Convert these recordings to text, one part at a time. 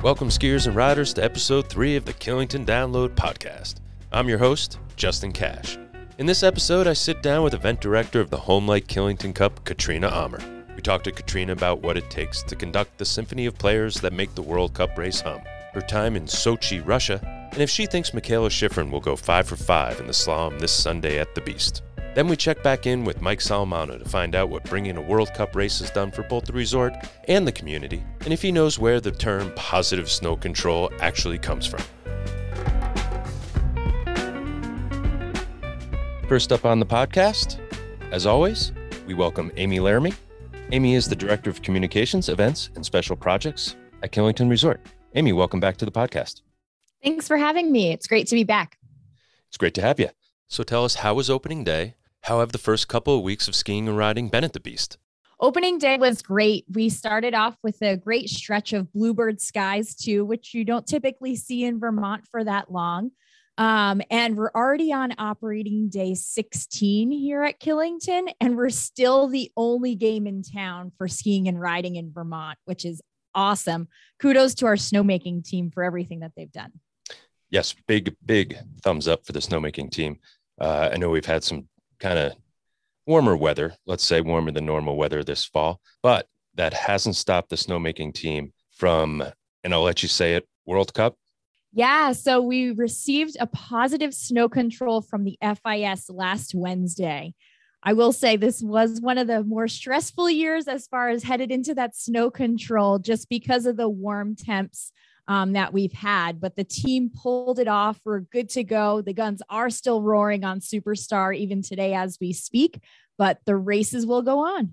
Welcome, skiers and riders, to episode three of the Killington Download podcast. I'm your host, Justin Cash. In this episode, I sit down with event director of the Homelight Killington Cup, Katrina Ammer. We talk to Katrina about what it takes to conduct the symphony of players that make the World Cup race hum, her time in Sochi, Russia, and if she thinks Mikaela Shiffrin will go 5 for 5 in the slalom this Sunday at the Beast. Then we check back in with Mike Solimano to find out what bringing a World Cup race has done for both the resort and the community, and if he knows where the term positive snow control actually comes from. First up on the podcast, as always, we welcome Amy Laramie. Amy is the Director of Communications, Events, and Special Projects at Killington Resort. Amy, welcome back to the podcast. Thanks for having me. It's great to be back. It's great to have you. So tell us, how was opening day? How have the first couple of weeks of skiing and riding been at the Beast? Opening day was great. We started off with a great stretch of bluebird skies, too, which you don't typically see in Vermont for that long. Um, and we're already on operating day 16 here at Killington, and we're still the only game in town for skiing and riding in Vermont, which is awesome. Kudos to our snowmaking team for everything that they've done. Yes, big, big thumbs up for the snowmaking team. Uh, I know we've had some kind of warmer weather, let's say warmer than normal weather this fall, but that hasn't stopped the snowmaking team from, and I'll let you say it, World Cup. Yeah, so we received a positive snow control from the FIS last Wednesday. I will say this was one of the more stressful years as far as headed into that snow control just because of the warm temps um, that we've had. But the team pulled it off. We're good to go. The guns are still roaring on Superstar even today as we speak, but the races will go on.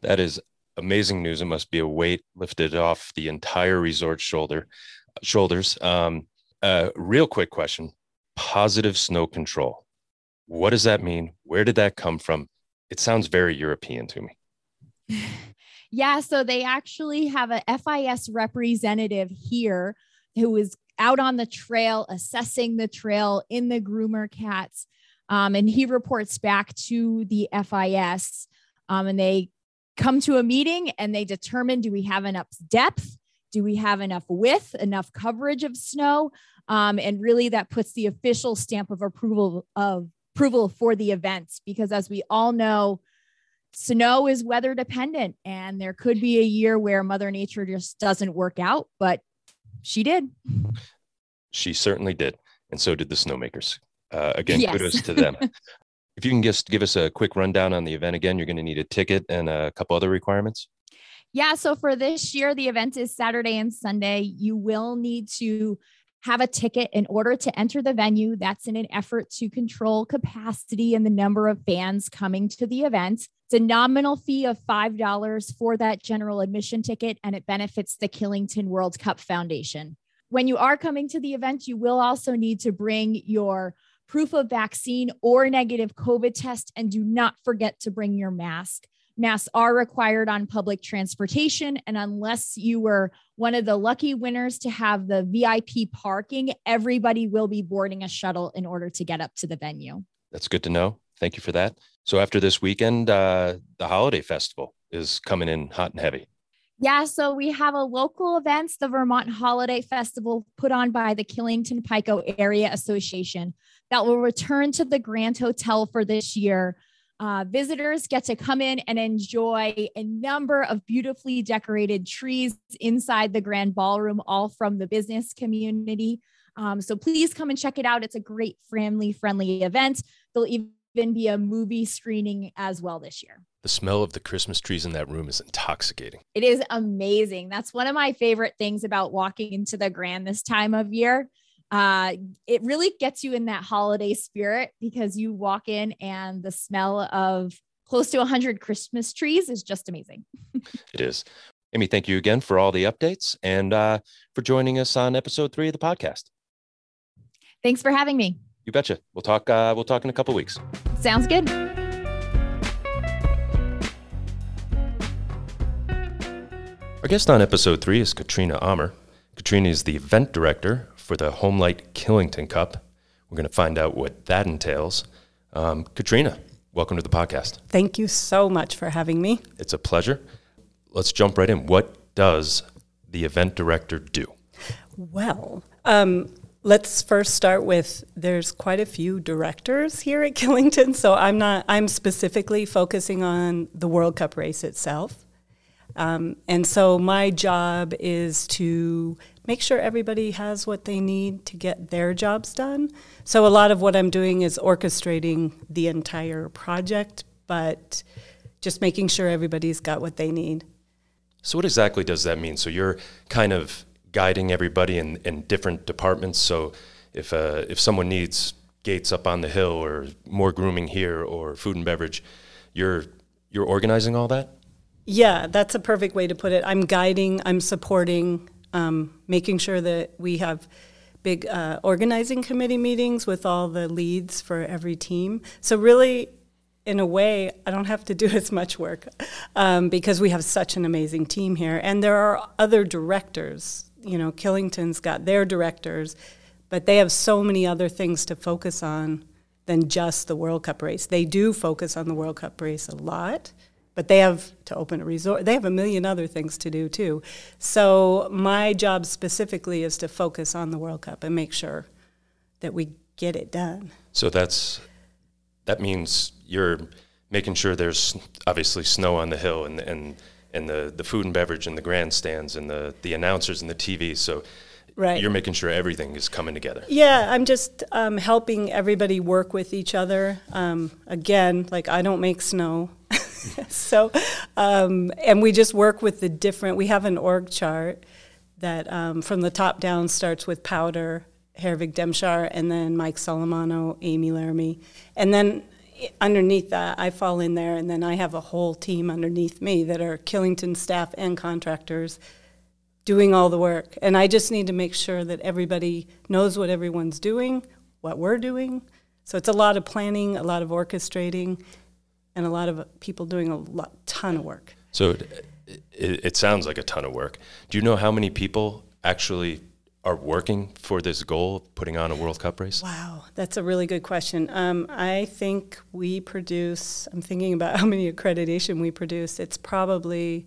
That is amazing news. It must be a weight lifted off the entire resort shoulder shoulders. Um, uh, real quick question: Positive snow control. What does that mean? Where did that come from? It sounds very European to me. Yeah, so they actually have a FIS representative here who is out on the trail, assessing the trail in the groomer cats. Um, and he reports back to the FIS um, and they come to a meeting and they determine do we have enough depth? Do we have enough width, enough coverage of snow? Um, and really that puts the official stamp of approval of approval for the events because as we all know, snow is weather dependent and there could be a year where mother nature just doesn't work out but she did. She certainly did and so did the snowmakers. Uh, again yes. kudos to them. If you can just give us a quick rundown on the event again you're going to need a ticket and a couple other requirements. Yeah so for this year the event is saturday and sunday. You will need to have a ticket in order to enter the venue. That's in an effort to control capacity and the number of fans coming to the event. It's a nominal fee of $5 for that general admission ticket, and it benefits the Killington World Cup Foundation. When you are coming to the event, you will also need to bring your proof of vaccine or negative COVID test, and do not forget to bring your mask. Masks are required on public transportation. And unless you were one of the lucky winners to have the VIP parking, everybody will be boarding a shuttle in order to get up to the venue. That's good to know. Thank you for that. So, after this weekend, uh, the holiday festival is coming in hot and heavy. Yeah, so we have a local events, the Vermont Holiday Festival, put on by the Killington Pico Area Association, that will return to the Grand Hotel for this year. Uh, visitors get to come in and enjoy a number of beautifully decorated trees inside the grand ballroom, all from the business community. Um, so please come and check it out. It's a great family friendly event. There'll even be a movie screening as well this year. The smell of the Christmas trees in that room is intoxicating. It is amazing. That's one of my favorite things about walking into the grand this time of year uh, it really gets you in that holiday spirit because you walk in and the smell of close to 100 Christmas trees is just amazing. it is. Amy, thank you again for all the updates and uh, for joining us on episode three of the podcast. Thanks for having me. You betcha. We'll talk. Uh, we'll talk in a couple weeks. Sounds good. Our guest on episode three is Katrina Ammer. Katrina is the event director for the Homelight Killington Cup. We're going to find out what that entails. Um, Katrina, welcome to the podcast. Thank you so much for having me. It's a pleasure. Let's jump right in. What does the event director do? Well, um, let's first start with there's quite a few directors here at Killington, so I'm not I'm specifically focusing on the World Cup race itself. Um, and so my job is to make sure everybody has what they need to get their jobs done. So a lot of what I'm doing is orchestrating the entire project, but just making sure everybody's got what they need. So, what exactly does that mean? So, you're kind of guiding everybody in, in different departments. So, if uh, if someone needs gates up on the hill, or more grooming here, or food and beverage, you're you're organizing all that. Yeah, that's a perfect way to put it. I'm guiding, I'm supporting, um, making sure that we have big uh, organizing committee meetings with all the leads for every team. So, really, in a way, I don't have to do as much work um, because we have such an amazing team here. And there are other directors. You know, Killington's got their directors, but they have so many other things to focus on than just the World Cup race. They do focus on the World Cup race a lot but they have to open a resort. They have a million other things to do too. So my job specifically is to focus on the World Cup and make sure that we get it done. So that's that means you're making sure there's obviously snow on the hill and and and the, the food and beverage and the grandstands and the, the announcers and the TV. So right. you're making sure everything is coming together. Yeah, I'm just um, helping everybody work with each other. Um, again, like I don't make snow. so, um, and we just work with the different, we have an org chart that um, from the top down starts with Powdr, Herwig Demschar, and then Mike Solimano, Amy Laramie. And then underneath that, I fall in there, and then I have a whole team underneath me that are Killington staff and contractors doing all the work. And I just need to make sure that everybody knows what everyone's doing, what we're doing. So it's a lot of planning, a lot of orchestrating, and a lot of people doing a lot, ton of work. So it, it, it sounds like a ton of work. Do you know how many people actually are working for this goal of putting on a World Cup race? Wow, that's a really good question. Um, I think we produce, I'm thinking about how many accreditation we produce. It's probably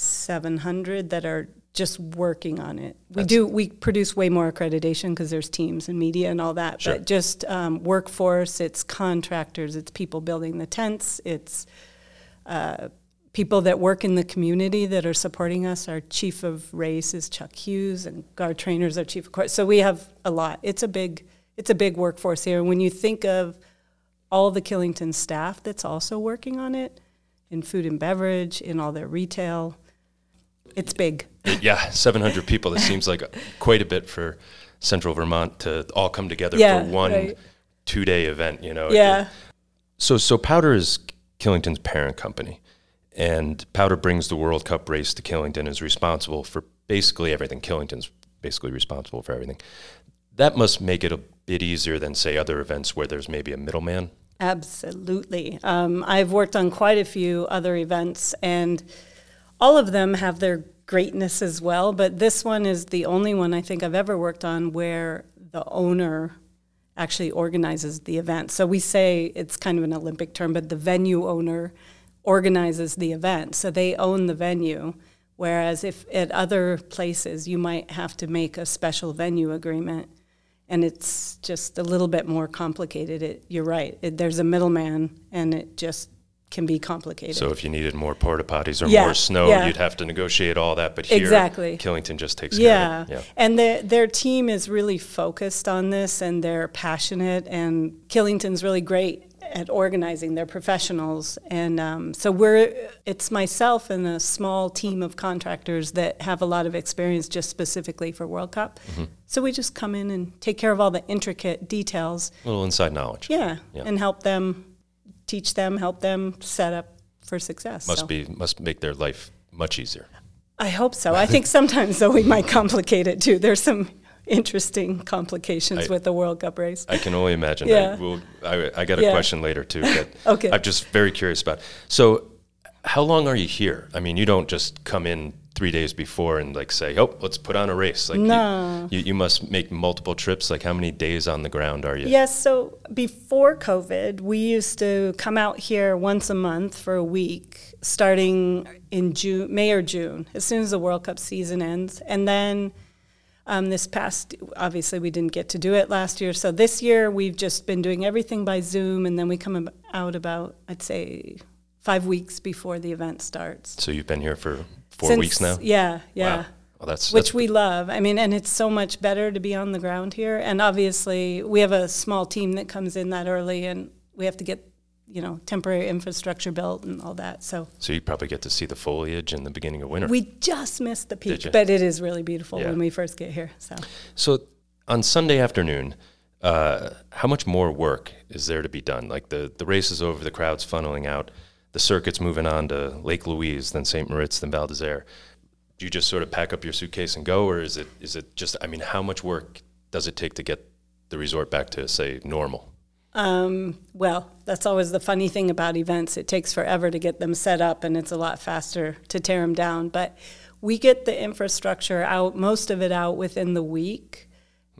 700 that are just working on it. We That's do we produce way more accreditation because there's teams and media and all that. Sure. But just um, workforce, it's contractors, it's people building the tents, it's uh, people that work in the community that are supporting us. Our chief of race is Chuck Hughes, and guard trainers are chief of course. So we have a lot. It's a big it's a big workforce here. And when you think of all the Killington staff that's also working on it in food and beverage, in all their retail it's big. yeah, 700 people. It seems like quite a bit for Central Vermont to all come together yeah, for one right. two-day event. You know. Yeah. So so Powdr is Killington's parent company, and Powdr brings the World Cup race to Killington. Is responsible for basically everything. Killington's basically responsible for everything. That must make it a bit easier than say other events where there's maybe a middleman. Absolutely. Um, I've worked on quite a few other events and all of them have their greatness as well, but this one is the only one I think I've ever worked on where the owner actually organizes the event. So we say it's kind of an Olympic term, but the venue owner organizes the event. So they own the venue. Whereas if at other places you might have to make a special venue agreement, and it's just a little bit more complicated. It, you're right. It, there's a middleman, and it just can be complicated. So if you needed more porta potties or yeah, more snow, yeah. you'd have to negotiate all that. But here, exactly. Killington just takes yeah. care of it. Yeah, and the, their team is really focused on this, and they're passionate. And Killington's really great at organizing. They're professionals, and um, so we're. It's myself and a small team of contractors that have a lot of experience just specifically for World Cup. Mm-hmm. So we just come in and take care of all the intricate details. A little inside knowledge. Yeah, yeah. and help them teach them, help them set up for success. Must so. be must make their life much easier. I hope so. I think sometimes though we might complicate it too. There's some interesting complications I, with the World Cup race. I can only imagine. Yeah. I, we'll, I, I got a yeah. question later too. But okay. I'm just very curious about. So, how long are you here? I mean, you don't just come in three days before and like say, "Oh, let's put on a race." Like, no, you, you, you, must make multiple trips. Like, how many days on the ground are you? Yes. So before COVID, we used to come out here once a month for a week, starting in June, May or June, as soon as the World Cup season ends, and then Um, this past, obviously, we didn't get to do it last year. So this year, we've just been doing everything by Zoom, and then we come ab- out about, I'd say, five weeks before the event starts. So you've been here for four Since- weeks now. Yeah, yeah. Wow. Well, that's Which that's, we love. I mean, and it's so much better to be on the ground here. And obviously, we have a small team that comes in that early, and we have to get, you know, temporary infrastructure built and all that. So so you probably get to see the foliage in the beginning of winter. we just missed the peak, but it is really beautiful Yeah. when we first get here. So So on Sunday afternoon, uh, how much more work is there to be done? Like the, the race is over, the crowd's funneling out, the circuit's moving on to Lake Louise, then St. Moritz, then Val d'Isere. Do you just sort of pack up your suitcase and go, or is it is it just? I mean, how much work does it take to get the resort back to say normal? Um, well, that's always the funny thing about events. It takes forever to get them set up, and it's a lot faster to tear them down. But we get the infrastructure out, most of it out within the week.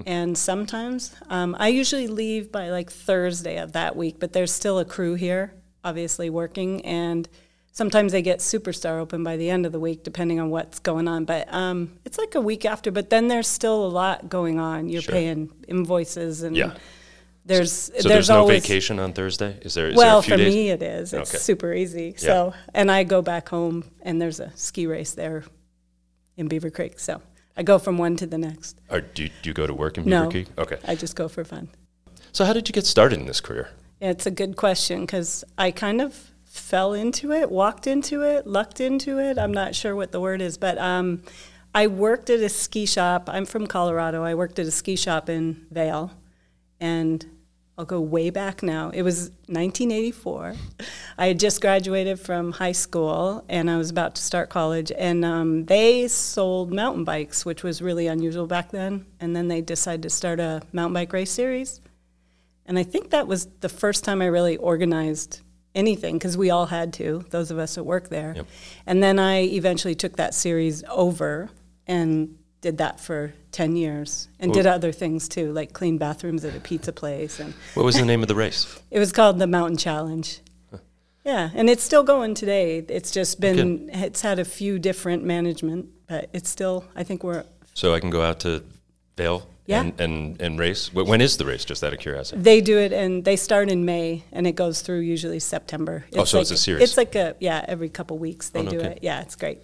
And sometimes, um, I usually leave by like Thursday of that week, but there's still a crew here, obviously working. And sometimes they get Superstar open by the end of the week, depending on what's going on. But um, it's like a week after, but then there's still a lot going on. You're Sure. paying invoices and Yeah. there's So there's, there's, no always vacation on Thursday. Is there? Is well, there for days? me it is. It's Okay. super easy. So, and I go back home, and there's a ski race there in Beaver Creek. So I go from one to the next. Or do you, do you go to work in Beaver No. Creek? Okay. I just go for fun. So how did you get started in this career? It's a good question because I kind of fell into it, walked into it, lucked into it. I'm not sure what the word is, but um, I worked at a ski shop. I'm from Colorado. I worked at a ski shop in Vail, and I'll go way back now. It was 1984. I had just graduated from high school, and I was about to start college. And um, they sold mountain bikes, which was really unusual back then. And then they decided to start a mountain bike race series. And I think that was the first time I really organized anything because we all had to, those of us that work there. Yep. And then I eventually took that series over and did that for 10 years and did other things too, like clean bathrooms at a pizza place. And What was the name of the race? it was called the Mountain Challenge. Yeah, and it's still going today. It's just been, it's had a few different management, but it's still, I think we're, So I can go out to Vail Yeah. and, and, and race. When is the race? Just out of curiosity. They do it, and they start in May, and it goes through usually September. Oh, so like, it's a series. It's like a yeah, every couple weeks they Oh, no do kidding. it. Yeah, it's great.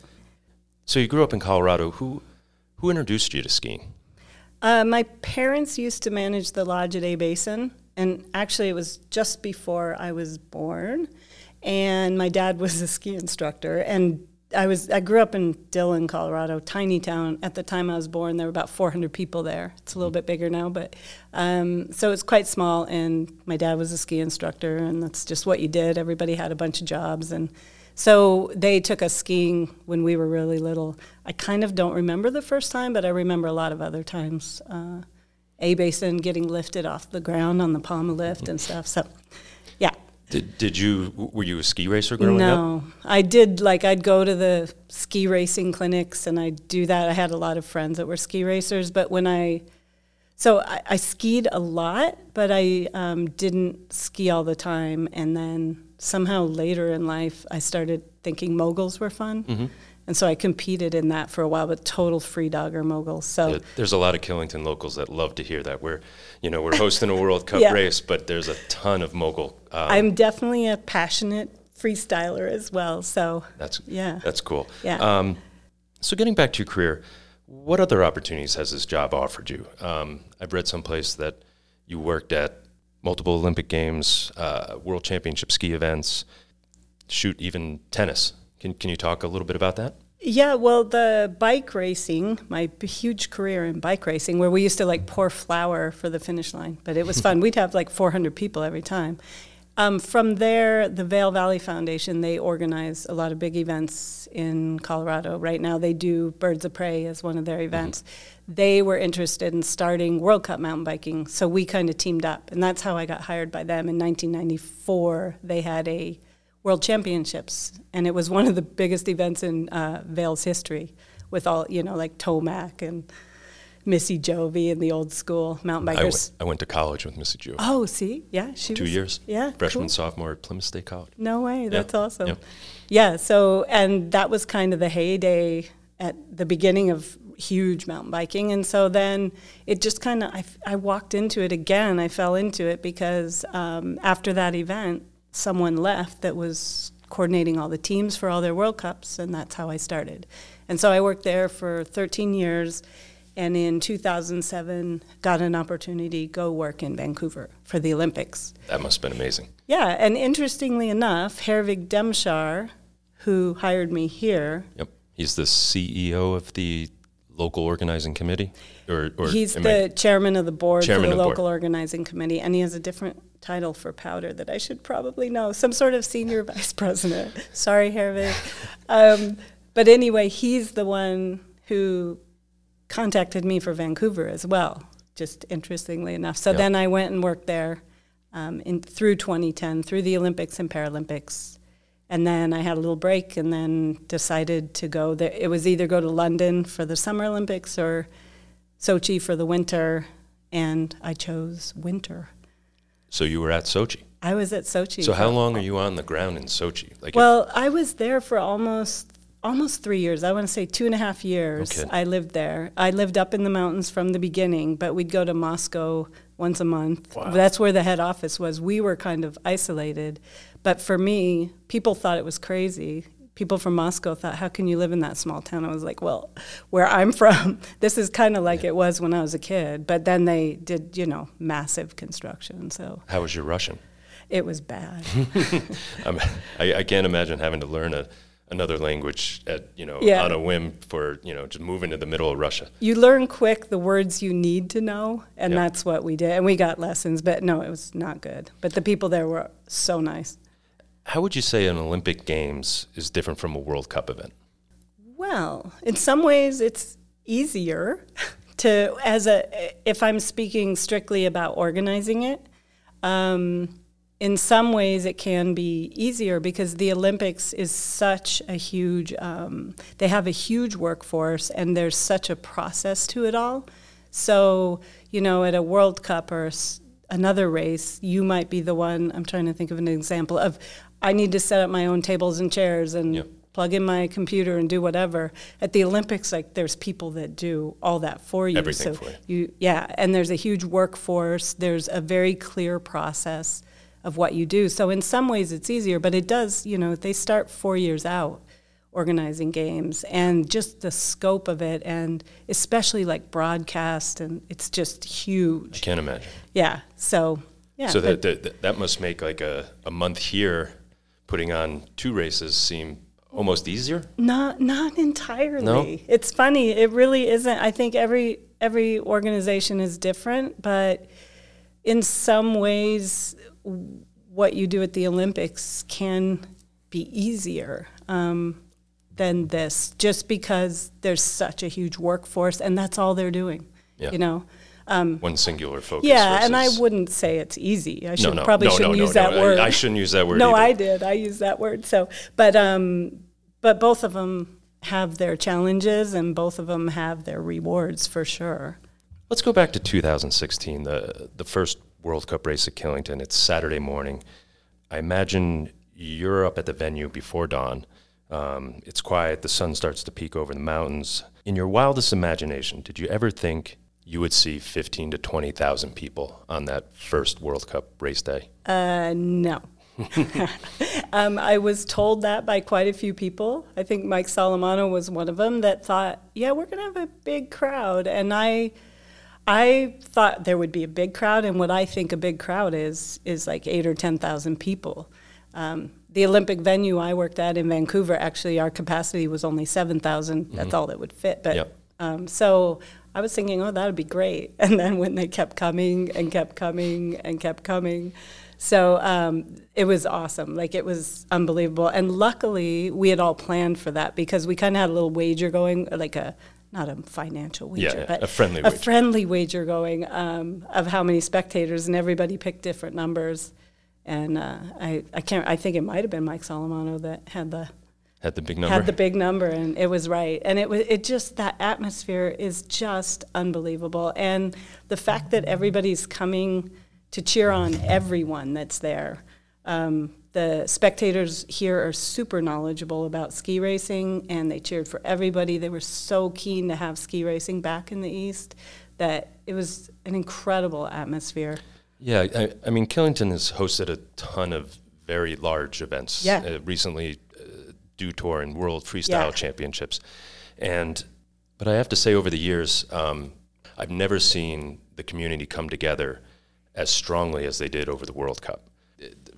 So you grew up in Colorado. Who who introduced you to skiing? Uh, my parents used to manage the lodge at A Basin, and actually, it was just before I was born. And my dad was a ski instructor, and I was I grew up in Dillon, Colorado, tiny town. At the time I was born, there were about 400 people there. It's a little bit bigger now, but um, so it's quite small. And my dad was a ski instructor, and that's just what you did. Everybody had a bunch of jobs, and so they took us skiing when we were really little. I kind of don't remember the first time, but I remember a lot of other times. Uh, a basin getting lifted off the ground on the Poma lift and stuff. So. Did, did you were you a ski racer growing up? No, I did like I'd go to the ski racing clinics and I'd do that. I had a lot of friends that were ski racers, but when I so I, I skied a lot, but I um, didn't ski all the time. And then somehow later in life, I started thinking moguls were fun, Mm-hmm. And so I competed in that for a while. But total free dogger moguls. So Yeah, there's a lot of Killington locals that love to hear that. We're, you know, we're hosting a World Cup Yeah. race, but there's a ton of mogul. Um, I'm definitely a passionate freestyler as well. So that's yeah. that's cool. Yeah. Um, so getting back to your career, what other opportunities has this job offered you? Um, I've read someplace that you worked at multiple Olympic Games, uh, World Championship ski events, shoot even tennis. Can can you talk a little bit about that? Yeah, well, the bike racing, my huge career in bike racing, where we used to like pour flour for the finish line, but it was fun. We'd have like 400 people every time. Um, from there, the Vail Valley Foundation, they organize a lot of big events in Colorado. Right now, they do Birds of Prey as one of their events. They were interested in starting World Cup mountain biking, so we kind of teamed up, and that's how I got hired by them in 1994. They had a World Championships, and it was one of the biggest events in uh, Vail's history, with all you know, like Tomac and Missy Giove and the old school mountain I went, bikers. I went to college with Missy Giove. Oh, see, yeah, she Two was, years. Yeah, Freshman, cool. sophomore at Plymouth State College. No way, that's awesome. yeah. Yeah, so and that was kind of the heyday at the beginning of huge mountain biking. And so then it just kind of, I, I, walked into it again. I fell into it because um, after that event, someone left that was coordinating all the teams for all their World Cups, and that's how I started. And so I worked there for 13 years, and in 2007 got an opportunity to go work in Vancouver for the Olympics. That must have been amazing. Yeah, and interestingly enough, Herwig Demschar, who hired me here. Yep, he's the CEO of the local organizing committee, or, or he's the I, chairman of the board for the local board. organizing committee, and he has a different title for Powdr that I should probably know, some sort of senior vice president. Sorry, Herwig. Um, but anyway, he's the one who contacted me for Vancouver as well, just interestingly enough. So then I went and worked there um, in, through 2010, through the Olympics and Paralympics. And then I had a little break and then decided to go there. It was either go to London for the Summer Olympics or Sochi for the winter, and I chose winter. So you were at Sochi? I was at Sochi. So how long are you on the ground in Sochi? Like well, I was there for almost almost three years. I want to say two and a half years. Okay. I lived there. I lived up in the mountains from the beginning, but we'd go to Moscow once a month. Wow. That's where the head office was. We were kind of isolated. But for me, people thought it was crazy. People from Moscow thought, how can you live in that small town? I was like, well, where I'm from, this is kind of like it was when I was a kid. But then they did, you know, massive construction. So how was your Russian? It was bad. Um, I, I can't imagine having to learn a another language at you know yeah. on a whim for you know just moving to the middle of Russia. You learn quick the words you need to know, and yep. that's what we did. And we got lessons, but no, it was not good. But the people there were so nice. How would you say an Olympic Games is different from a World Cup event? Well, in some ways, it's easier to as a if I'm speaking strictly about organizing it. Um, in some ways it can be easier because the Olympics is such a huge, um, they have a huge workforce and there's such a process to it all. So, you know, at a World Cup or another race, you might be the one, I'm trying to think of an example of, I need to set up my own tables and chairs and yep. plug in my computer and do whatever. At the Olympics, like there's people that do all that for you. Everything so for you. you. Yeah, and there's a huge workforce. There's a very clear process of what you do. So in some ways it's easier, but it does, you know, they start four years out organizing games and just the scope of it and especially like broadcast and it's just huge. I can't imagine. Yeah. So yeah. So that, that that must make like a, a month here putting on two races seem almost easier? Not not entirely. No? It's funny. It really isn't. I think every every organization is different, but in some ways what you do at the Olympics can be easier um, than this, just because there's such a huge workforce, and that's all they're doing. Yeah. You know. Um, One singular focus. Yeah, and I wouldn't say it's easy. I should no, no, probably no, shouldn't use that word. I, I, shouldn't use that word. No, either. I did. I used that word. So, but um, but both of them have their challenges, and both of them have their rewards for sure. Let's go back to 2016, the the first World Cup race at Killington. It's Saturday morning. I imagine you're up at the venue before dawn. Um, it's quiet. The sun starts to peek over the mountains. In your wildest imagination, did you ever think you would see 15 to 20,000 people on that first World Cup race day? Uh, no. um, I was told that by quite a few people. I think Mike Solimano was one of them that thought, yeah, we're going to have a big crowd. And I I thought there would be a big crowd, and what I think a big crowd is is like eight or ten thousand people. Um, the Olympic venue I worked at in Vancouver, actually, our capacity was only seven thousand. Mm-hmm. That's all that would fit. But yep. um, so I was thinking, oh, that would be great. And then when they kept coming and kept coming and kept coming, so um, it was awesome. Like it was unbelievable. And luckily, we had all planned for that because we kind of had a little wager going, like a not a financial wager, yeah, but a friendly a wager. friendly wager going um, of how many spectators, and everybody picked different numbers. And uh, I, I can't. I think it might have been Mike Solimano that had the had the big number. Had the big number, and it was right. And it was it just that atmosphere is just unbelievable, and the fact that everybody's coming to cheer on everyone that's there. Um, the spectators here are super knowledgeable about ski racing and they cheered for everybody. They were so keen to have ski racing back in the East that it was an incredible atmosphere. Yeah, I, I mean, Killington has hosted a ton of very large events. Yeah. Uh, recently, Dew Tour and World Freestyle Yeah. Championships, and but I have to say, over the years, um, I've never seen the community come together as strongly as they did over the World Cup.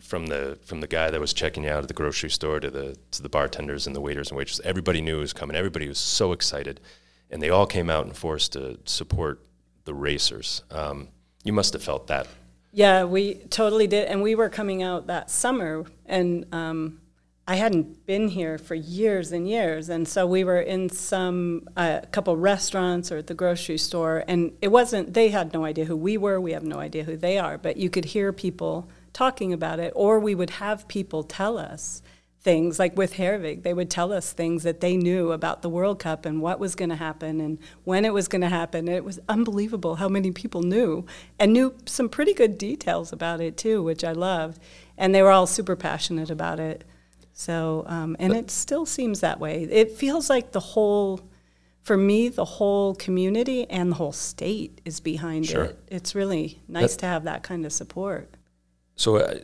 From the from the guy that was checking you out at the grocery store to the to the bartenders and the waiters and waitresses, everybody knew it was coming. Everybody was so excited, and they all came out in force to support the racers. Um, you must have felt that Yeah, we totally did. And we were coming out that summer, and um, I hadn't been here for years and years. And so we were in some, a couple restaurants or at the grocery store, and it wasn't, they had no idea who we were. We have no idea who they are. But you could hear people talking about it, or we would have people tell us things like with Herwig, they would tell us things that they knew about the World Cup and what was going to happen and when it was going to happen. It was unbelievable how many people knew and knew some pretty good details about it too, which I loved. And they were all super passionate about it. So, um, and it still seems that way. It feels like the whole, for me, the whole community and the whole state is behind Sure. it. It's really nice to have that kind of support. So I,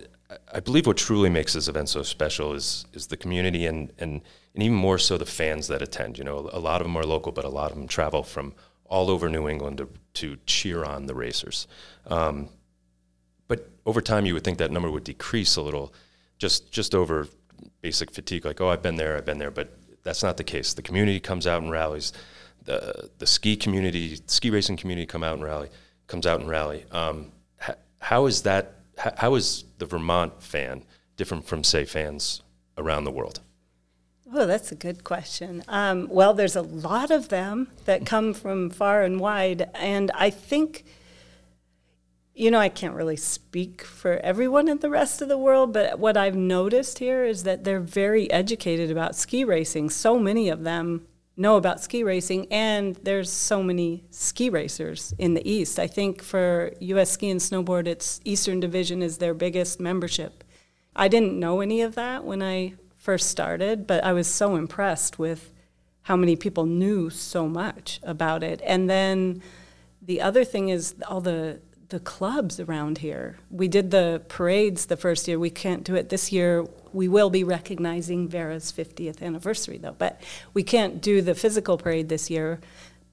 I believe what truly makes this event so special is is the community and, and and even more so the fans that attend. You know, a lot of them are local, but a lot of them travel from all over New England to, to cheer on the racers. Um, but over time, you would think that number would decrease a little, just just over basic fatigue. Like, oh, I've been there, I've been there, but that's not the case. The community comes out and rallies. The the ski community, ski racing community, come out and rally, comes out and rally. Um, h- how is that? H- how is the Vermont fan different from say fans around the world? Oh, that's a good question. Um, well, there's a lot of them that come from far and wide, and I think, you know, I can't really speak for everyone in the rest of the world, but what I've noticed here is that they're very educated about ski racing. So many of them know about ski racing, and there's so many ski racers in the East. I think for U.S. Ski and Snowboard, its Eastern Division is their biggest membership. I didn't know any of that when I first started, but I was so impressed with how many people knew so much about it. And then the other thing is all the the clubs around here. We did the parades the first year. We can't do it this year. We will be recognizing VARA's 50th anniversary though, but we can't do the physical parade this year.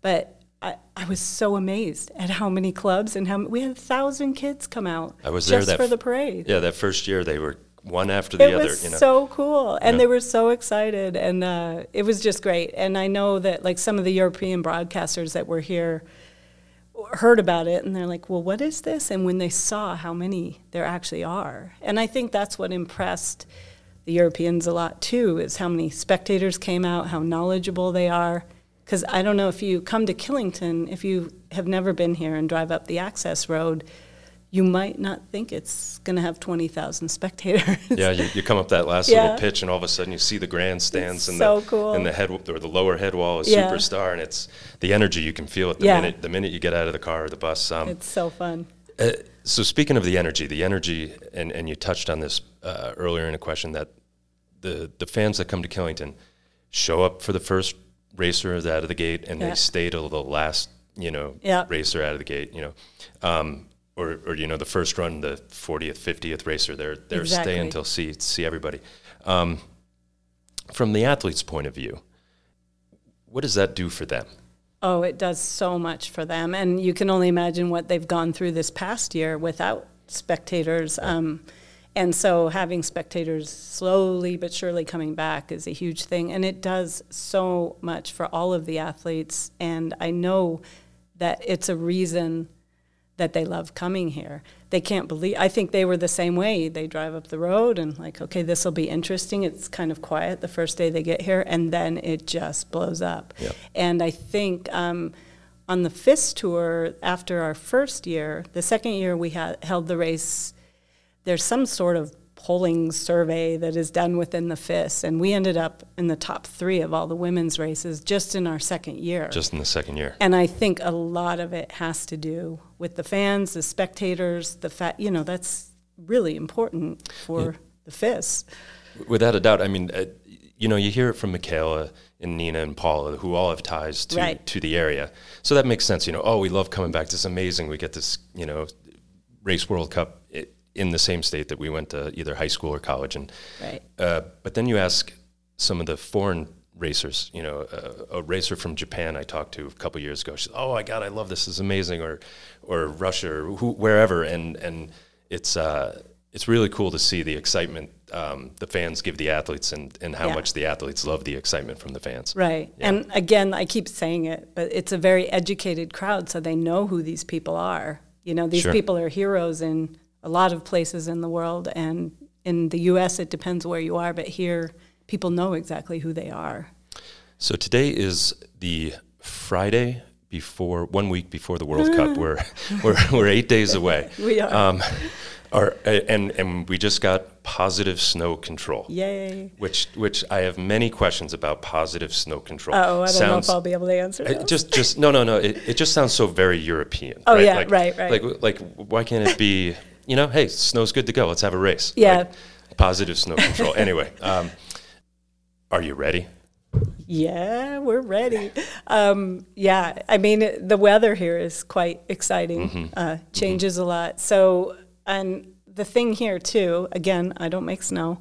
But I, I was so amazed at how many clubs and how we had a thousand kids come out I was there just that for f- the parade Yeah, that first year they were one after the it other. was you know, so cool and Yeah. they were so excited and uh, it was just great and i know that like some of the european broadcasters that were here heard about it and they're like well what is this? And when they saw how many there actually are. And i think that's what impressed the europeans a lot too is how many spectators came out how knowledgeable they are. Because i don't know if you come to killington if you have never been here and drive up the access road you might not think it's going to have 20,000 spectators. yeah, you, you come up that last little pitch, and all of a sudden you see the grandstands It's and so the cool. and the head or the lower head wall is Yeah. superstar, and it's the energy you can feel it the Yeah. minute the minute you get out of the car or the bus. Um, It's so fun. Uh, so speaking of the energy, the energy, and, and you touched on this uh, earlier in a question that the the fans that come to Killington show up for the first racer out of the gate, and Yeah. they stay till the last, you know, Yeah. racer out of the gate, you know, um, or or you know the first run, the fortieth, fiftieth racer, they're they're Exactly. staying till see see everybody. Um, from the athlete's point of view, what does that do for them? Oh, it does so much for them. And you can only imagine what they've gone through this past year without spectators. Um, and so having spectators slowly but surely coming back is a huge thing. And it does so much for all of the athletes. And I know that it's a reason that they love coming here. They can't believe, I think they were the same way. They drive up the road and, like, okay, this will be interesting. It's kind of quiet the first day they get here, and then it just blows up. Yep. And I think um, on the FIS tour, after our first year, the second year we had held the race, there's some sort of polling survey that is done within the FIS, and we ended up in the top three of all the women's races just in our second year. Just in the second year, And I think a lot of it has to do with the fans, the spectators, the fact, you know, that's really important for the fists. Without a doubt. I mean, uh, you know, you hear it from Mikaela and Nina and Paula, who all have ties to, Right. to the area. So that makes sense. You know, oh, we love coming back. This is amazing. We get this, you know, race World Cup in the same state that we went to either high school or college. And Right. uh, but then you ask some of the foreign racers, you know, uh, a racer from Japan I talked to a couple years ago. She's, oh my God, I love this. This is amazing. Or, or Russia or who, wherever. And, and it's, uh, it's really cool to see the excitement um, the fans give the athletes and, and how Yeah. much the athletes love the excitement from the fans. Right. Yeah. And again, I keep saying it, but it's a very educated crowd, so they know who these people are. You know, these Sure. people are heroes in a lot of places in the world. And in the U.S., it depends where you are, but here, people know exactly who they are. So today is the Friday before one week before the World Cup. We're we're we're eight days away. We are. Um, our, and and we just got positive snow control. Yay. Which which I have many questions about positive snow control. Oh, I don't know if I'll be able to answer those. just just no no no. It, it just sounds so very European. Oh, right? yeah, like, right, right. Like like why can't it be? You know, hey, snow's good to go. Let's have a race. Yeah. Like, positive snow control. anyway, um, are you ready? Yeah, we're ready. Um, yeah, I mean, the weather here is quite exciting, uh, changes a lot. So, and the thing here, too, again, I don't make snow.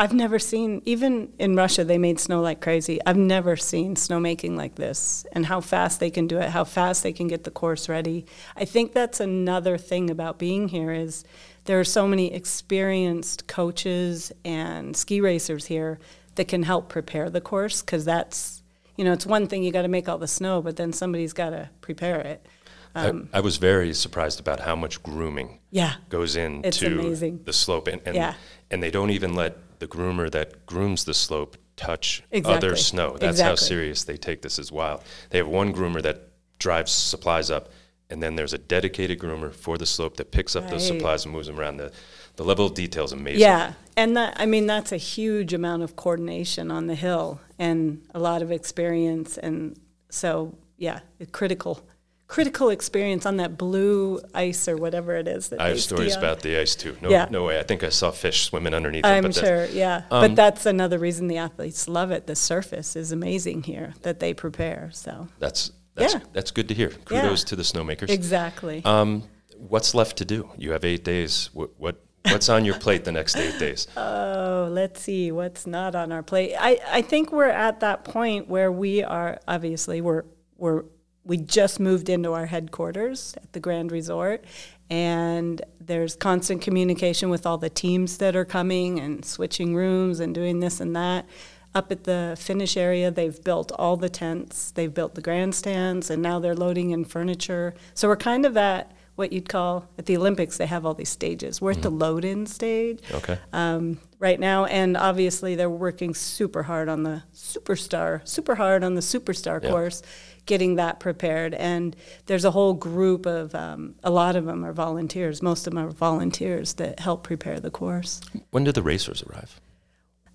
I've never seen, even in Russia, they made snow like crazy. I've never seen snowmaking like this and how fast they can do it, how fast they can get the course ready. I think that's another thing about being here is there are so many experienced coaches and ski racers here that can help prepare the course because that's you know it's one thing you got to make all the snow but then somebody's got to prepare it Um, I, I was very surprised about how much grooming yeah goes into the slope, and and, Yeah. and they don't even let the groomer that grooms the slope touch Exactly. other snow. That's how serious they take this as wild. They have one groomer that drives supplies up, and then there's a dedicated groomer for the slope that picks up those supplies and moves them around. The the level of detail is amazing. yeah and that i mean that's a huge amount of coordination on the hill and a lot of experience and so yeah critical critical experience on that blue ice or whatever it is that I have stories about the ice too. No, Yeah. no way. I think I saw fish swimming underneath. them, I'm but that's- sure, yeah. Um, but that's another reason the athletes love it. The surface is amazing here that they prepare. So That's that's Yeah. that's good to hear. Kudos to the snowmakers. exactly. Um, what's left to do? You have eight days. What, what what's on your plate the next eight days? Oh, let's see what's not on our plate. I, I think we're at that point where we are obviously we're we're we just moved into our headquarters at the Grand Resort and there's constant communication with all the teams that are coming and switching rooms and doing this and that. Up at the finish area, they've built all the tents, they've built the grandstands, and now they're loading in furniture. So we're kind of at what you'd call at the Olympics, they have all these stages. We're at the load in stage Okay. um, right now, and obviously they're working super hard on the superstar, super hard on the superstar Yeah. course, getting that prepared. And there's a whole group of, um, a lot of them are volunteers. Most of them are volunteers that help prepare the course. When do the racers arrive?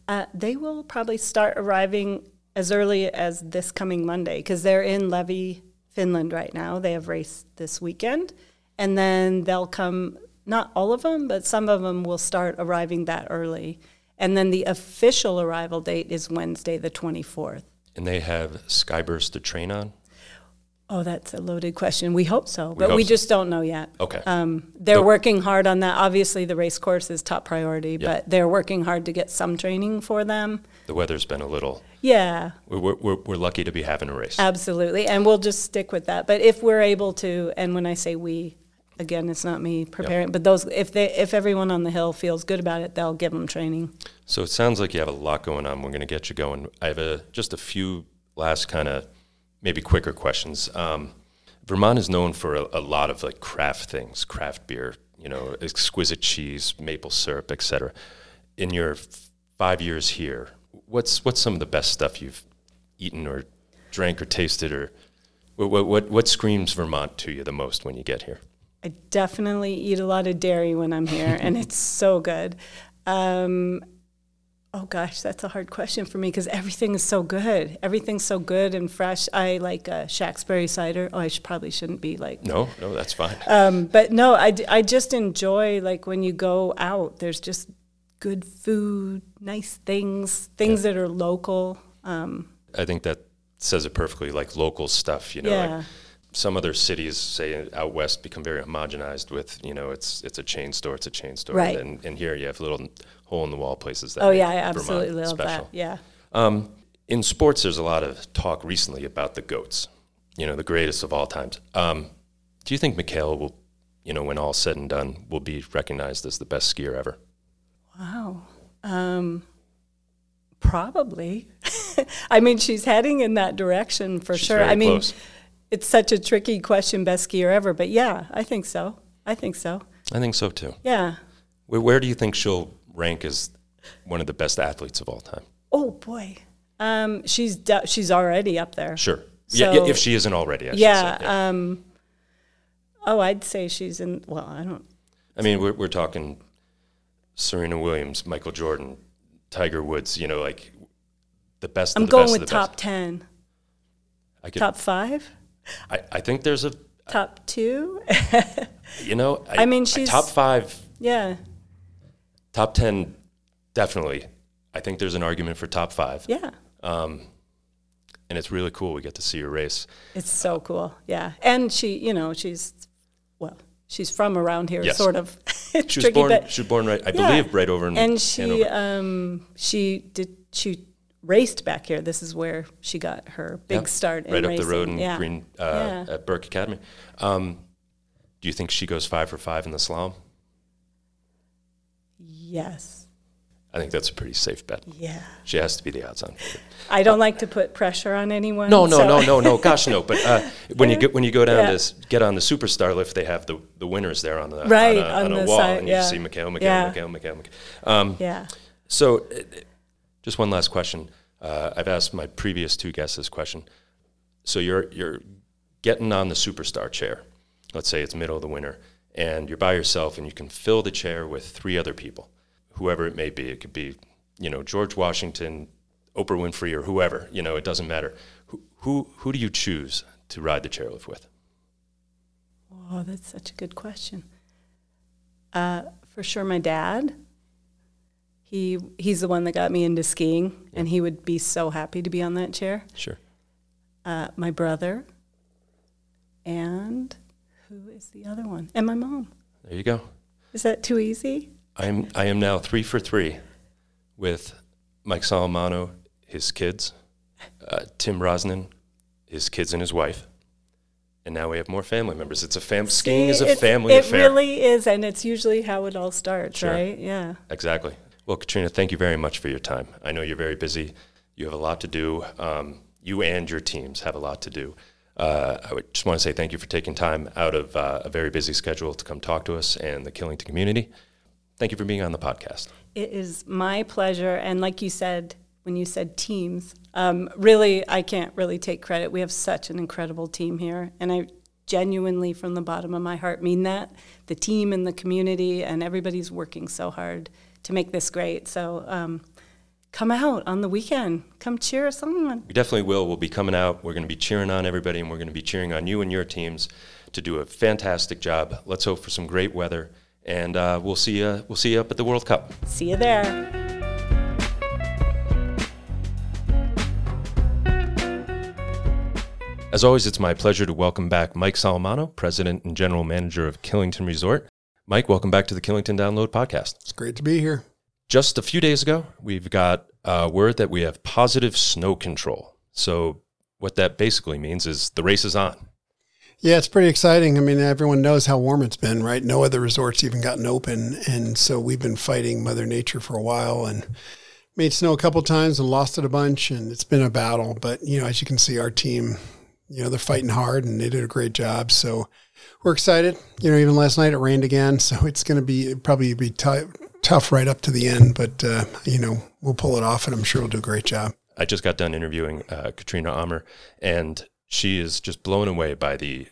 Uh, they will probably start arriving as early as this coming Monday because they're in Levi, Finland right now. They have race this weekend. And then they'll come, not all of them, but some of them will start arriving that early. And then the official arrival date is Wednesday, the 24th. And they have Skyeburst to train on. Oh, that's a loaded question. We hope so, but hope we so. just don't know yet. Okay. Um, they're So- working hard on that. Obviously, the race course is top priority, Yeah. but they're working hard to get some training for them. the weather's been a little. Yeah, We're, we're, we're lucky to be having a race. Absolutely, and we'll just stick with that. But if we're able to, and when I say we, again, it's not me preparing, but those, if they, if everyone on the hill feels good about it, they'll give them training. So it sounds like you have a lot going on. We're going to get you going. I have a, just a few last kind of maybe quicker questions. Um, Vermont is known for a, a lot of like craft things, craft beer, you know, exquisite cheese, maple syrup, etc. In your f- five years here, what's what's some of the best stuff you've eaten or drank or tasted, or what what what, screams Vermont to you the most when you get here? I definitely eat a lot of dairy when I'm here, and it's so good. Um, oh gosh, that's a hard question for me because everything is so good. Everything's so good and fresh. I like uh, Shacksbury cider. Oh, I should, probably shouldn't be like No, no, that's fine. Um, but no, I, d- I just enjoy like when you go out, there's just good food, nice things, things that are local. Um, I think that says it perfectly, like local stuff. You know, yeah. like some other cities, say out west, become very homogenized with you know it's it's a chain store, it's a chain store, Right. and and here you have little hole in the wall places. That oh yeah, I Vermont absolutely love special. that. Yeah. Um, in sports, there's a lot of talk recently about the goats. You know, the greatest of all times. Um, do you think Mikaela will, you know, when all's said and done, will be recognized as the best skier ever? Wow. Um, probably. I mean, she's heading in that direction for She's sure. I mean, close. It's such a tricky question, best skier ever, but yeah, I think so. I think so. I think so too. Yeah. Where, where do you think she'll rank as one of the best athletes of all time? Oh boy. Um, she's de- she's already up there. Sure. yeah, yeah, if she isn't already, I Yeah. say. Yeah. Um, oh, I'd say she's in. Well, I don't. I mean, we're, we're talking Serena Williams, Michael Jordan, Tiger Woods, you know, like the best I'm going best with of the top best. ten, I, could, top five, I, I think there's a, top two. you know, I mean, a she's- top five, yeah. top 10, definitely. I think there's an argument for top five. Yeah. Um, and it's really cool. We get to see her race. It's so cool. Yeah. And she, you know, she's, well, she's from around here, Yes. sort of. She was tricky, born. but she was born right. I Yeah. believe right over in and she, um, she did, she raced back here. This is where she got her big Yeah, start in right racing. up the road in yeah. Green uh, Yeah. at Burke Academy. Um, do you think she goes five for five in the slalom? Yes. I think that's a pretty safe bet. Yeah. She has to be the odds-on favorite. I don't like to put pressure on anyone. No, no, so- no, no, no. Gosh, no. But uh, when you get when you go down Yeah. to get on the superstar lift, they have the, the winners there on the Right, on a, on on a the wall, side, and you see Mikaela, Mikaela, Yeah. Mikaela, Mikaela, Mikaela. Um, Yeah. So, uh, just one last question. Uh, I've asked my previous two guests this question. So you're you're getting on the superstar chair. Let's say it's middle of the winter, and you're by yourself, and you can fill the chair with three other people, whoever it may be. It could be, you know, George Washington, Oprah Winfrey, or whoever. You know, it doesn't matter. Who who, who do you choose to ride the chairlift with? Oh, that's such a good question. Uh, for sure, my dad. He he's the one that got me into skiing, and he would be so happy to be on that chair. Sure. Uh, my brother, and who is the other one? And my mom. There you go. Is that too easy? I am I am now three for three with Mike Solimano, his kids, uh, Tim Rosnan, his kids and his wife, and now we have more family members. It's a fam. Skiing is a family It affair. It really is, and it's usually how it all starts, Sure. right? Yeah. exactly. Well, Katrina, thank you very much for your time. I know you're very busy. You have a lot to do. Um, you and your teams have a lot to do. Uh, I just want to say thank you for taking time out of uh, a very busy schedule to come talk to us and the Killington community. Thank you for being on the podcast. It is my pleasure. And like you said, when you said teams, um, really, I can't really take credit. We have such an incredible team here. And I genuinely, from the bottom of my heart, mean that. The team and the community, and everybody's working so hard to make this great. So um, come out on the weekend. Come cheer us on. We definitely will. We'll be coming out. We're going to be cheering on everybody, and we're going to be cheering on you and your teams to do a fantastic job. Let's hope for some great weather, and uh, we'll see you. We'll see you up at the World Cup. See you there. As always, it's my pleasure to welcome back Mike Solimano, President and General Manager of Killington Resort. Mike, welcome back to the Killington Download Podcast. It's great to be here. Just a few days ago, we've got uh, word that we have positive snow control. So, what that basically means is the race is on. Yeah, it's pretty exciting. I mean, everyone knows how warm it's been, right? No other resorts even gotten open. And so we've been fighting Mother Nature for a while and made snow a couple times and lost it a bunch. And it's been a battle. But, you know, as you can see, our team, you know, they're fighting hard and they did a great job. So we're excited. You know, even last night it rained again. So it's going to be probably be t- tough right up to the end. But, uh, you know, we'll pull it off and I'm sure we'll do a great job. I just got done interviewing uh, Katrina Ammer, and she is just blown away by the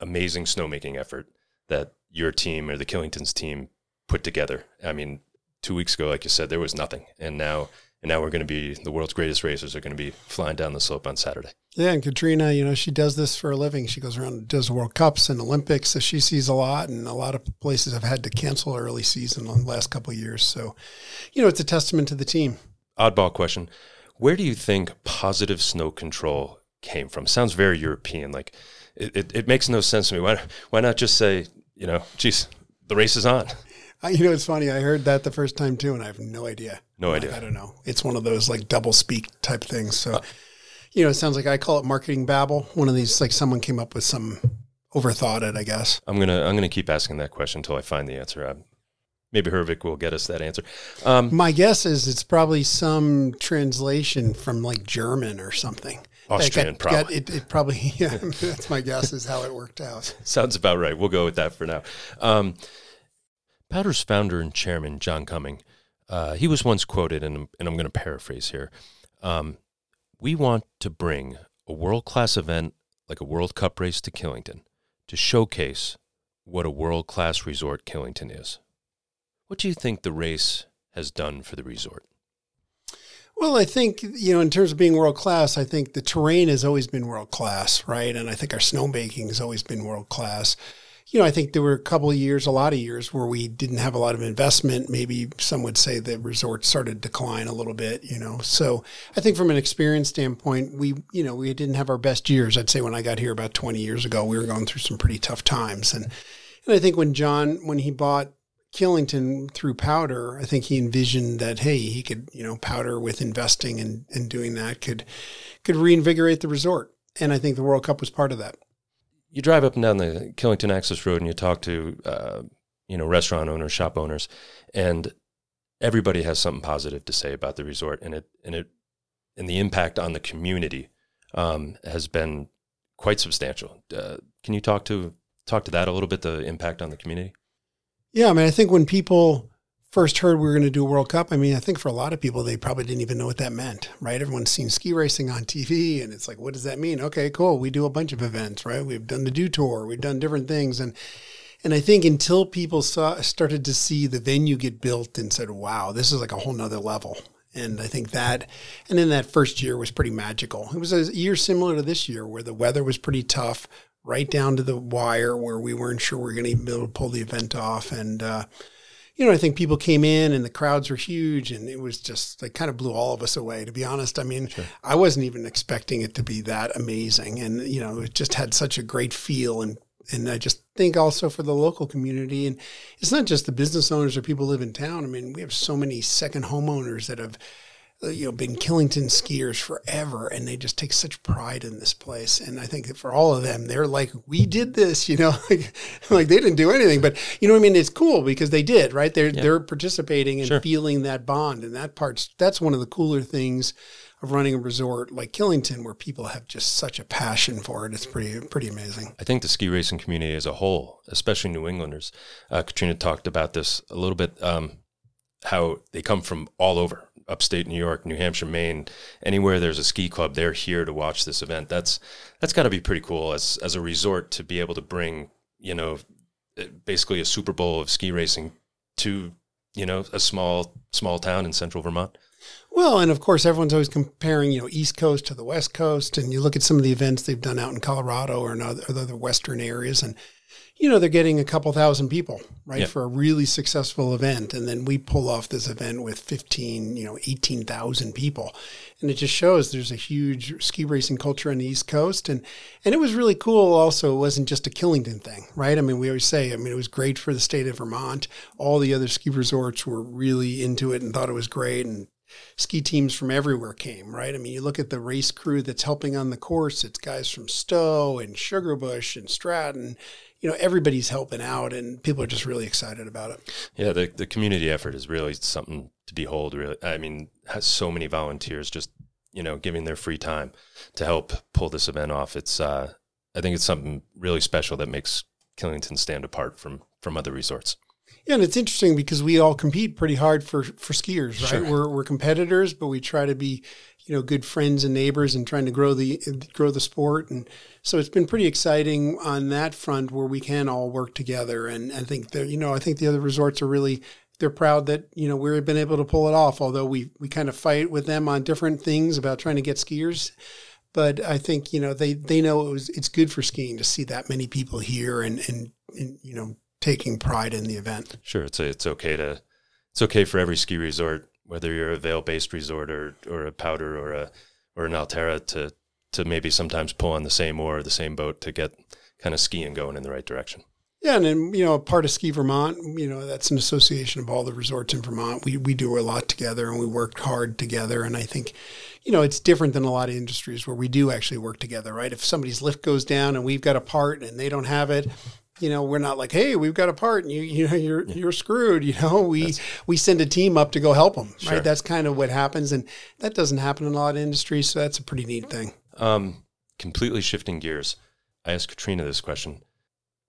amazing snowmaking effort that your team or the Killingtons team put together. I mean, two weeks ago, like you said, there was nothing, and now and now we're going to be the world's greatest racers are going to be flying down the slope on Saturday. Yeah, and Katrina, you know, she does this for a living. She goes around and does World Cups and Olympics, so she sees a lot, and a lot of places have had to cancel early season in the last couple of years. So, you know, it's a testament to the team. Oddball question: Where do you think positive snow control came from? Sounds very European. Like it, it, it makes no sense to me. Why why not just say, you know, geez, the race is on. I, you know, it's funny. I heard that the first time too, and I have no idea. No idea. I, I don't know. It's one of those like double speak type things. So, uh, you know, it sounds like I call it marketing babble. One of these, like someone came up with some overthought it. I guess. I'm gonna I'm gonna keep asking that question until I find the answer. I'm, maybe Herwig will get us that answer. Um, My guess is it's probably some translation from like German or something. Austrian, got, probably. Got, it, it, probably, yeah. that's my guess is how it worked out. Sounds about right. We'll go with that for now. Um, Powdr's founder and chairman, John Cumming, uh, he was once quoted, and, and I'm going to paraphrase here. Um, we want to bring a world class event like a World Cup race to Killington to showcase what a world class resort Killington is. What do you think the race has done for the resort? Well, I think, you know, in terms of being world class, I think the terrain has always been world class, right? And I think our snowmaking has always been world class you know, I think there were a couple of years, a lot of years where we didn't have a lot of investment. Maybe some would say the resort started to decline a little bit, you know. So I think from an experience standpoint, we, you know, we didn't have our best years. I'd say when I got here about 20 years ago, we were going through some pretty tough times. And, and I think when John, when he bought Killington through Powdr, I think he envisioned that, hey, he could, you know, Powdr with investing and, and doing that could, could reinvigorate the resort. And I think the World Cup was part of that you drive up and down the Killington Access Road and you talk to uh, you know restaurant owners, shop owners, and everybody has something positive to say about the resort, and it and it and the impact on the community um, has been quite substantial. Uh, can you talk to talk to that a little bit? The impact on the community. Yeah, I mean, I think when people first heard we were going to do a World Cup, I mean, I think for a lot of people, they probably didn't even know what that meant, right? Everyone's seen ski racing on TV, and it's like, what does that mean? Okay, cool. We do a bunch of events, right? We've done the Dew Tour, we've done different things, and and I think until people saw started to see the venue get built and said, "Wow, this is like a whole nother level." And I think that, and then that first year was pretty magical. It was a year similar to this year where the weather was pretty tough, right down to the wire, where we weren't sure we were going to be able to pull the event off, and. Uh, you know, I think people came in and the crowds were huge and it was just, they kind of blew all of us away, to be honest. I mean, sure. I wasn't even expecting it to be that amazing. And, you know, it just had such a great feel. And, and I just think also for the local community. And it's not just the business owners or people who live in town. I mean, we have so many second homeowners that have, you know, been Killington skiers forever, and they just take such pride in this place. And I think that for all of them, they're like, "We did this," you know, like, like they didn't do anything, but you know what I mean. It's cool because they did, right? They're yeah. they're participating and sure. feeling that bond, and that part's that's one of the cooler things of running a resort like Killington, where people have just such a passion for it. It's pretty pretty amazing. I think the ski racing community as a whole, especially New Englanders, uh, Katrina talked about this a little bit. Um, how they come from all over upstate New York, New Hampshire, Maine, anywhere there's a ski club, they're here to watch this event. That's that's got to be pretty cool as as a resort to be able to bring you know eh, basically a Super Bowl of ski racing to you know a small small town in central Vermont. Well, and of course, everyone's always comparing, you know, East Coast to the West Coast, and you look at some of the events they've done out in Colorado or in other, other Western areas, and you know, they're getting a couple thousand people, right, yep. for a really successful event. And then we pull off this event with 15, you know, 18,000 people. And it just shows there's a huge ski racing culture on the East Coast. And, and it was really cool also. It wasn't just a Killington thing, right? I mean, we always say, I mean, it was great for the state of Vermont. All the other ski resorts were really into it and thought it was great. And ski teams from everywhere came, right? I mean, you look at the race crew that's helping on the course, it's guys from Stowe and Sugarbush and Stratton you know everybody's helping out and people are just really excited about it yeah the, the community effort is really something to behold really i mean has so many volunteers just you know giving their free time to help pull this event off it's uh i think it's something really special that makes killington stand apart from from other resorts yeah, and it's interesting because we all compete pretty hard for for skiers, right? Sure. We're we're competitors, but we try to be, you know, good friends and neighbors and trying to grow the grow the sport. And so it's been pretty exciting on that front where we can all work together. And I think that you know, I think the other resorts are really they're proud that you know we've been able to pull it off. Although we we kind of fight with them on different things about trying to get skiers, but I think you know they they know it was it's good for skiing to see that many people here and and, and you know taking pride in the event. Sure, it's a, it's okay to it's okay for every ski resort, whether you're a Vail based resort or or a Powdr or a or an Alterra, to to maybe sometimes pull on the same oar, or the same boat to get kind of skiing going in the right direction. Yeah, and then you know, part of Ski Vermont, you know, that's an association of all the resorts in Vermont. We we do a lot together, and we work hard together. And I think, you know, it's different than a lot of industries where we do actually work together, right? If somebody's lift goes down and we've got a part and they don't have it, you know, we're not like, hey, we've got a part and you you know you're yeah. you're screwed. You know, we that's, we send a team up to go help them, sure. right? That's kind of what happens, and that doesn't happen in a lot of industries. So that's a pretty neat thing. Um, completely shifting gears, I asked Katrina this question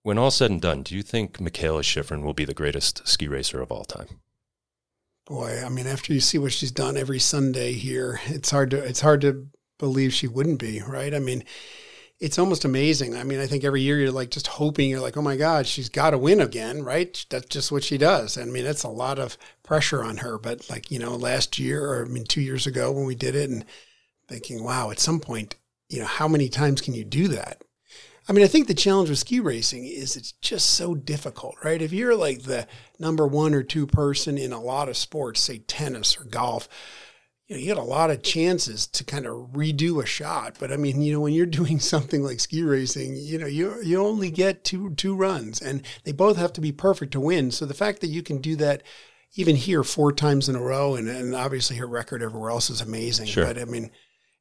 when all said and done, do you think Mikaela Shiffrin will be the greatest ski racer of all time? Boy, I mean, after you see what she's done every Sunday here, it's hard to it's hard to believe she wouldn't be, right? I mean, it's almost amazing. I mean, I think every year you're like just hoping you're like, oh my God, she's got to win again, right? That's just what she does. I mean, it's a lot of pressure on her. But like you know, last year or I mean, two years ago when we did it, and thinking, wow, at some point, you know, how many times can you do that? I mean, I think the challenge with ski racing is it's just so difficult, right? If you're like the number one or two person in a lot of sports, say tennis or golf, you know, you got a lot of chances to kind of redo a shot. But I mean, you know, when you're doing something like ski racing, you know, you you only get two two runs, and they both have to be perfect to win. So the fact that you can do that even here four times in a row, and, and obviously her record everywhere else is amazing. Sure. But I mean,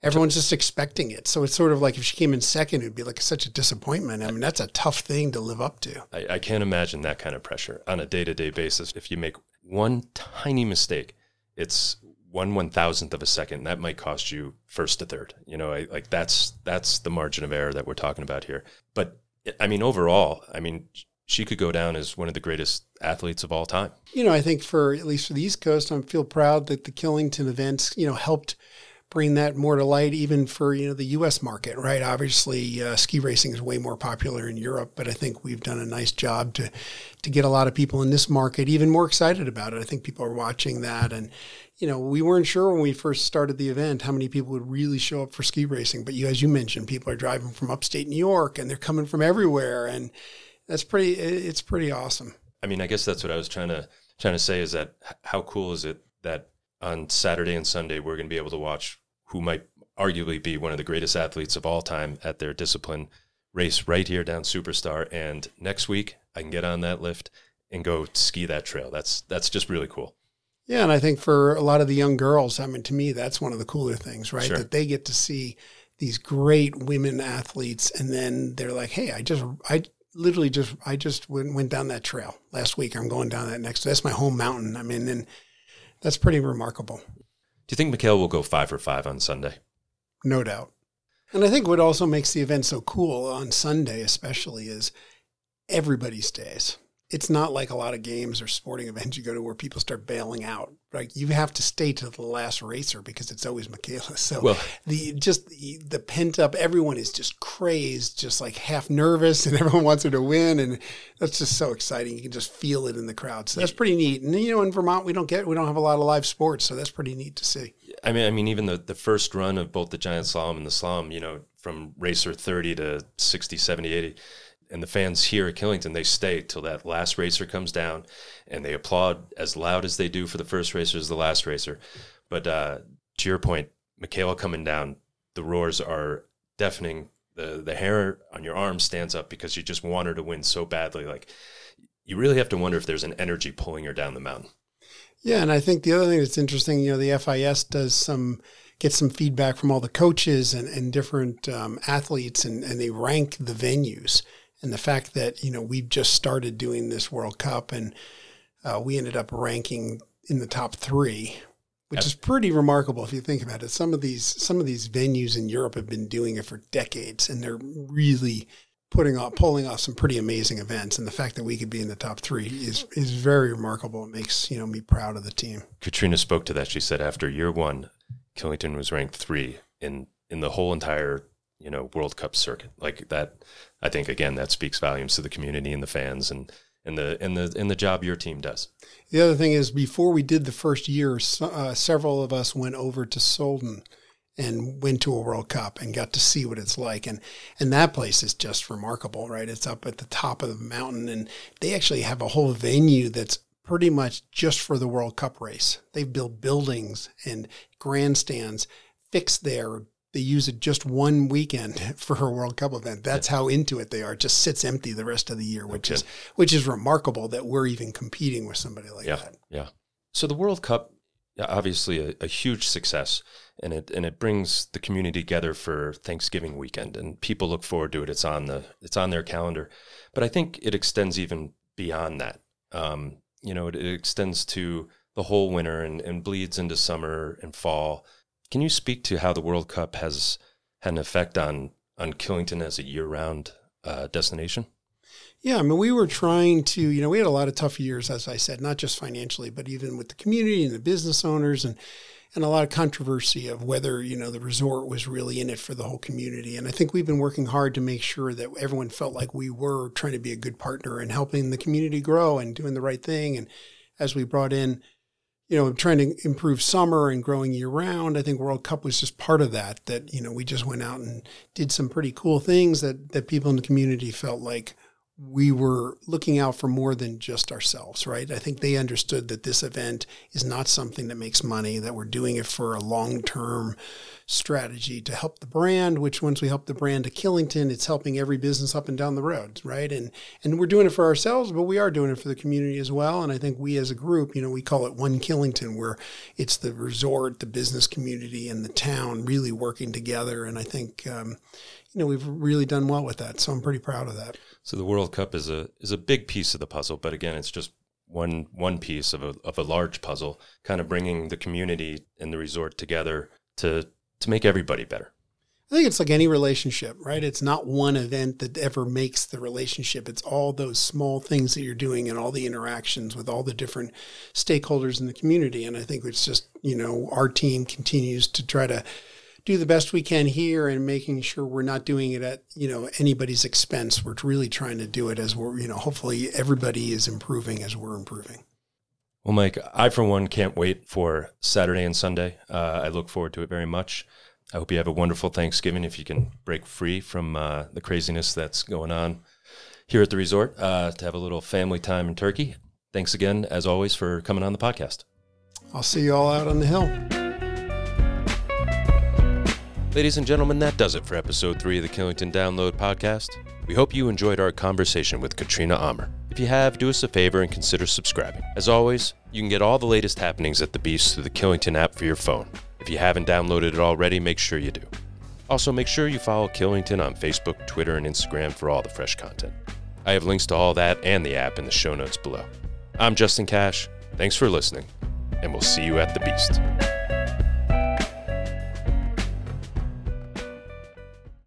everyone's just expecting it. So it's sort of like if she came in second, it'd be like such a disappointment. I mean, that's a tough thing to live up to. I, I can't imagine that kind of pressure on a day to day basis. If you make one tiny mistake, it's one one thousandth of a second. That might cost you first to third. You know, I, like that's that's the margin of error that we're talking about here. But I mean, overall, I mean, she could go down as one of the greatest athletes of all time. You know, I think for at least for the East Coast, I feel proud that the Killington events, you know, helped bring that more to light, even for you know the U.S. market, right? Obviously, uh, ski racing is way more popular in Europe, but I think we've done a nice job to to get a lot of people in this market even more excited about it. I think people are watching that, and you know, we weren't sure when we first started the event how many people would really show up for ski racing, but you, as you mentioned, people are driving from upstate New York and they're coming from everywhere, and that's pretty. It's pretty awesome. I mean, I guess that's what I was trying to trying to say is that how cool is it that on Saturday and Sunday, we're going to be able to watch who might arguably be one of the greatest athletes of all time at their discipline race right here down Superstar. And next week, I can get on that lift and go ski that trail. That's that's just really cool. Yeah, and I think for a lot of the young girls, I mean, to me, that's one of the cooler things, right? Sure. That they get to see these great women athletes, and then they're like, "Hey, I just, I literally just, I just went, went down that trail last week. I'm going down that next. That's my home mountain. I mean, and that's pretty remarkable. Do you think Mikaela will go five for five on Sunday? No doubt. And I think what also makes the event so cool on Sunday, especially, is everybody stays it's not like a lot of games or sporting events you go to where people start bailing out. Right, you have to stay to the last racer because it's always Mikaela. So well, the just the, the pent up, everyone is just crazed, just like half nervous, and everyone wants her to win, and that's just so exciting. You can just feel it in the crowd. So that's pretty neat. And you know, in Vermont, we don't get we don't have a lot of live sports, so that's pretty neat to see. I mean, I mean, even the the first run of both the giant slalom and the slalom, you know, from racer thirty to 60, 70, 80 and the fans here at Killington, they stay till that last racer comes down, and they applaud as loud as they do for the first racer as the last racer. But uh, to your point, Mikaela coming down, the roars are deafening. The the hair on your arm stands up because you just want her to win so badly. Like you really have to wonder if there's an energy pulling her down the mountain. Yeah, and I think the other thing that's interesting, you know, the FIS does some get some feedback from all the coaches and, and different um, athletes, and, and they rank the venues and the fact that you know we've just started doing this World Cup and uh, we ended up ranking in the top three, which is pretty remarkable if you think about it. Some of these some of these venues in Europe have been doing it for decades, and they're really putting off pulling off some pretty amazing events. And the fact that we could be in the top three is is very remarkable. It makes you know me proud of the team. Katrina spoke to that. She said after year one, Killington was ranked three in in the whole entire you know World Cup circuit. Like that, I think again that speaks volumes to the community and the fans, and in the in the in the job your team does. The other thing is, before we did the first year, uh, several of us went over to Solden and went to a World Cup and got to see what it's like. And and that place is just remarkable, right? It's up at the top of the mountain, and they actually have a whole venue that's pretty much just for the World Cup race. They've built buildings and grandstands fixed there. They use it just one weekend for a World Cup event. That's how into it they are. It just sits empty the rest of the year, which okay. is which is remarkable that we're even competing with somebody like yeah, that. Yeah. So the World Cup, obviously a, a huge success, and it and it brings the community together for Thanksgiving weekend, and people look forward to it. It's on the it's on their calendar, but I think it extends even beyond that. Um, you know, it, it extends to the whole winter and, and bleeds into summer and fall. Can you speak to how the World Cup has had an effect on on Killington as a year round uh, destination? Yeah, I mean, we were trying to, you know, we had a lot of tough years, as I said, not just financially, but even with the community and the business owners and and a lot of controversy of whether you know the resort was really in it for the whole community. And I think we've been working hard to make sure that everyone felt like we were trying to be a good partner and helping the community grow and doing the right thing. And as we brought in, you know, trying to improve summer and growing year round, I think World Cup was just part of that. That you know we just went out and did some pretty cool things that that people in the community felt like we were looking out for more than just ourselves, right? I think they understood that this event is not something that makes money, that we're doing it for a long term strategy to help the brand, which once we help the brand to Killington, it's helping every business up and down the road, right? And and we're doing it for ourselves, but we are doing it for the community as well. And I think we as a group, you know, we call it One Killington, where it's the resort, the business community, and the town really working together. And I think um, you know, we've really done well with that. So I'm pretty proud of that. So the World Cup is a is a big piece of the puzzle, but again, it's just one one piece of a of a large puzzle, kind of bringing the community and the resort together to to make everybody better. I think it's like any relationship, right? It's not one event that ever makes the relationship. It's all those small things that you're doing and all the interactions with all the different stakeholders in the community. And I think it's just, you know, our team continues to try to do the best we can here and making sure we're not doing it at you know anybody's expense. We're really trying to do it as we're you know hopefully everybody is improving as we're improving. Well, Mike, I for one can't wait for Saturday and Sunday. Uh, I look forward to it very much. I hope you have a wonderful Thanksgiving. If you can break free from uh, the craziness that's going on here at the resort, uh, to have a little family time in Turkey. Thanks again, as always, for coming on the podcast. I'll see you all out on the hill. Ladies and gentlemen, that does it for episode three of the Killington Download podcast. We hope you enjoyed our conversation with Katrina Ammer. If you have, do us a favor and consider subscribing. As always, you can get all the latest happenings at the Beast through the Killington app for your phone. If you haven't downloaded it already, make sure you do. Also, make sure you follow Killington on Facebook, Twitter, and Instagram for all the fresh content. I have links to all that and the app in the show notes below. I'm Justin Cash. Thanks for listening, and we'll see you at the Beast.